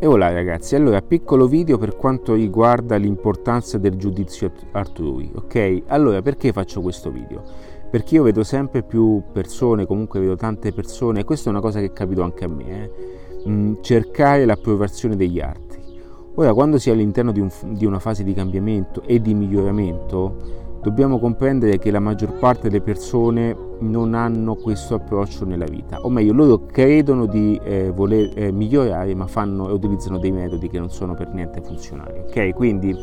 E voilà ragazzi, allora piccolo video per quanto riguarda l'importanza del giudizio altrui, ok? Allora perché faccio questo video? Perché io vedo sempre più persone, comunque vedo tante persone, e questa è una cosa che capito anche a me, eh? mm, cercare l'approvazione degli altri. Ora, quando si è all'interno di, un, di una fase di cambiamento e di miglioramento, dobbiamo comprendere che la maggior parte delle persone non hanno questo approccio nella vita, o meglio, loro credono di eh, voler eh, migliorare, ma fanno e utilizzano dei metodi che non sono per niente funzionali. Ok? Quindi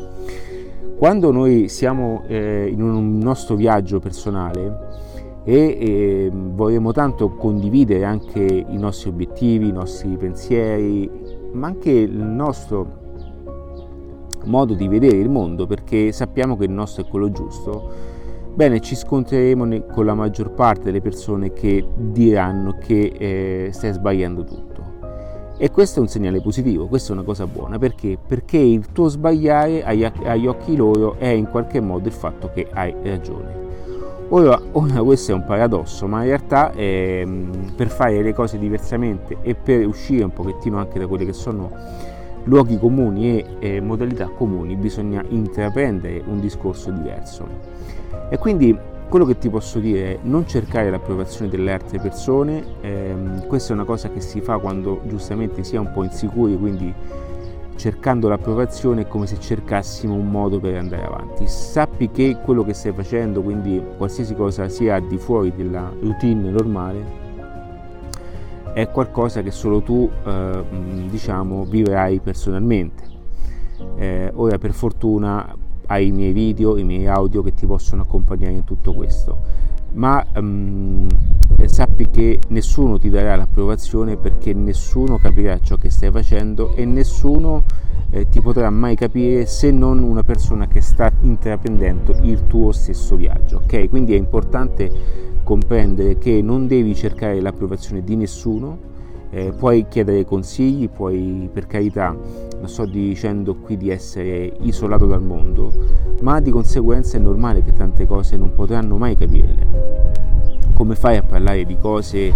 quando noi siamo eh, in un nostro viaggio personale e eh, vorremmo tanto condividere anche i nostri obiettivi, i nostri pensieri, ma anche il nostro modo di vedere il mondo perché sappiamo che il nostro è quello giusto, bene, ci scontreremo con la maggior parte delle persone che diranno che eh, stai sbagliando tutto. E questo è un segnale positivo, questa è una cosa buona perché? Perché il tuo sbagliare agli, occhi loro è in qualche modo il fatto che hai ragione. Ora, ora, questo è un paradosso, ma in realtà eh, per fare le cose diversamente e per uscire un pochettino anche da quelle che sono luoghi comuni e eh, modalità comuni bisogna intraprendere un discorso diverso. E quindi quello che ti posso dire è non cercare l'approvazione delle altre persone, ehm, questa è una cosa che si fa quando giustamente si è un po' insicuri, quindi cercando l'approvazione è come se cercassimo un modo per andare avanti. Sappi che quello che stai facendo, quindi qualsiasi cosa sia al di fuori della routine normale, è qualcosa che solo tu eh, diciamo vivrai personalmente. Eh, ora per fortuna hai i miei video, i miei audio che ti possono accompagnare in tutto questo, ma um, sappi che nessuno ti darà l'approvazione perché nessuno capirà ciò che stai facendo e nessuno eh, ti potrà mai capire se non una persona che sta intraprendendo il tuo stesso viaggio, ok? Quindi è importante comprendere che non devi cercare l'approvazione di nessuno, eh, puoi chiedere consigli, puoi per carità, non sto dicendo qui di essere isolato dal mondo, ma di conseguenza è normale che tante cose non potranno mai capirle. Come fai a parlare di cose,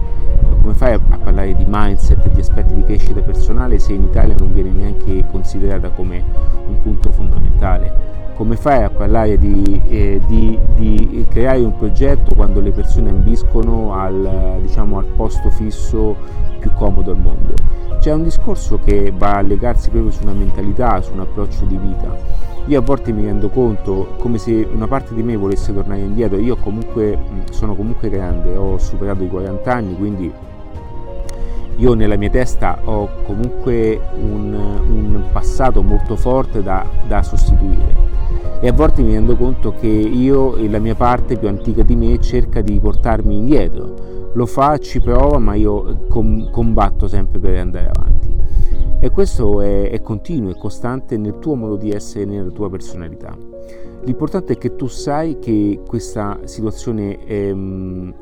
come fai a parlare di mindset, di aspetti di crescita personale se in Italia non viene neanche considerata come un punto fondamentale? Come fai a parlare di, eh, di, di, creare un progetto quando le persone ambiscono al, diciamo, al posto fisso più comodo al mondo? C'è un discorso che va a legarsi proprio su una mentalità, su un approccio di vita. Io a volte mi rendo conto come se una parte di me volesse tornare indietro, io comunque sono comunque grande, ho superato i 40 anni, quindi io nella mia testa ho comunque un, un passato molto forte da, da sostituire e a volte mi rendo conto che io e la mia parte più antica di me cerca di portarmi indietro. Lo fa, ci prova, ma io com- combatto sempre per andare avanti. E questo è, è continuo, è costante nel tuo modo di essere, nella tua personalità. L'importante è che tu sai che questa situazione è,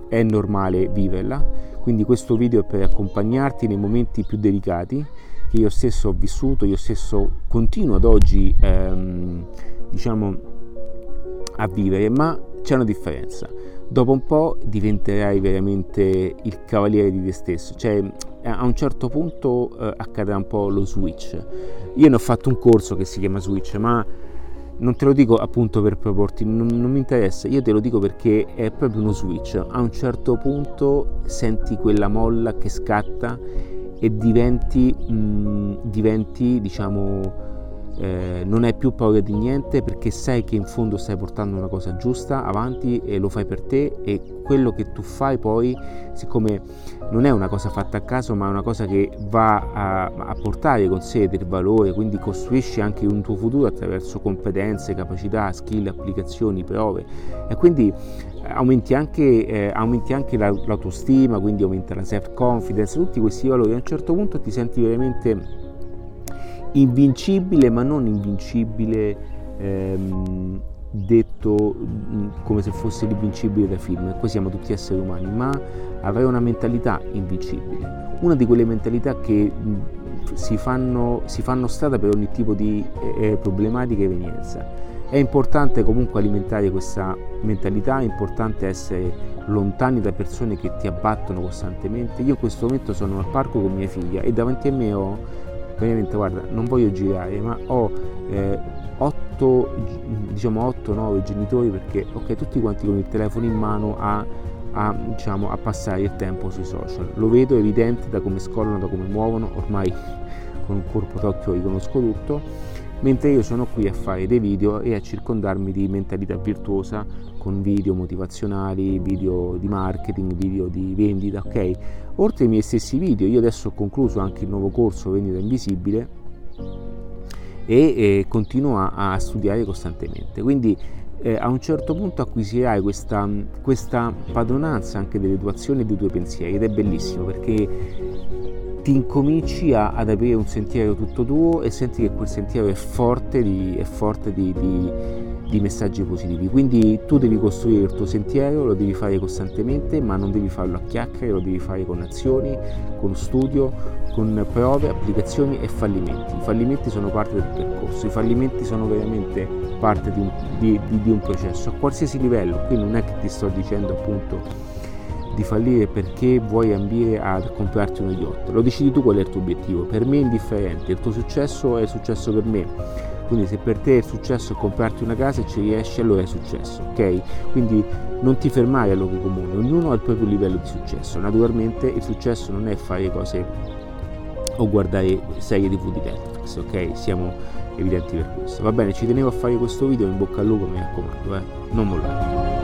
è normale viverla, quindi questo video è per accompagnarti nei momenti più delicati che io stesso ho vissuto, io stesso continuo ad oggi ehm, diciamo, a vivere, ma c'è una differenza. Dopo un po' diventerai veramente il cavaliere di te stesso, cioè a un certo punto eh, accadrà un po' lo switch. Io ne ho fatto un corso che si chiama Switch, ma non te lo dico appunto per proporti, non, non, mi interessa, io te lo dico perché è proprio uno switch. A un certo punto senti quella molla che scatta e diventi, mh, mm, diventi diciamo, eh, non hai più paura di niente perché sai che in fondo stai portando una cosa giusta avanti e lo fai per te e quello che tu fai poi, siccome non è una cosa fatta a caso ma è una cosa che va a, a portare con sé del valore, quindi costruisci anche un tuo futuro attraverso competenze, capacità, skill, applicazioni, prove. E quindi aumenti anche, eh, aumenti anche la, l'autostima, quindi aumenta la self-confidence, tutti questi valori. A un certo punto ti senti veramente invincibile ma non invincibile ehm, detto mm, come se fosse l'invincibile da film, qui siamo tutti esseri umani, ma avere una mentalità invincibile, una di quelle mentalità che mm, si fanno, si fanno strada per ogni tipo di eh, eh, problematica e evenienza. È importante comunque alimentare questa mentalità, è importante essere lontani da persone che ti abbattono costantemente. Io in questo momento sono al parco con mia figlia e davanti a me ho veramente guarda non voglio girare ma ho eh, 8 diciamo 8 9 genitori perché ok tutti quanti con il telefono in mano a, a, diciamo, a passare il tempo sui social. Lo vedo evidente da come scollano da come muovono ormai con un colpo d'occhio riconosco tutto mentre io sono qui a fare dei video e a circondarmi di mentalità virtuosa con video motivazionali, video di marketing, video di vendita, ok? Oltre ai miei stessi video, io adesso ho concluso anche il nuovo corso Vendita Invisibile e eh, continuo a, a, studiare costantemente. Quindi eh, a un certo punto acquisirai questa, questa padronanza anche delle tue azioni e dei tuoi pensieri ed è bellissimo perché ti incominci a, ad aprire un sentiero tutto tuo e senti che quel sentiero è forte di, è forte di, di, di messaggi positivi. Quindi tu devi costruire il tuo sentiero, lo devi fare costantemente, ma non devi farlo a chiacchiere, lo devi fare con azioni, con studio, con prove, applicazioni e fallimenti. I fallimenti sono parte del percorso, i fallimenti sono veramente parte di un, un processo a qualsiasi livello. Qui non è che ti sto dicendo appunto di fallire perché vuoi ambire a comprarti uno yacht. Lo decidi tu qual è il tuo obiettivo. Per me è indifferente, il tuo successo è successo per me. Quindi se per te il successo è comprarti una casa e ci riesci, allora è successo, ok? Quindi non ti fermare a luoghi comuni, ognuno ha il proprio livello di successo. Naturalmente il successo non è fare cose o guardare serie tv di Netflix, ok? Siamo evidenti per questo. Va bene, ci tenevo a fare questo video, in bocca al lupo, mi raccomando, eh? Non mollare.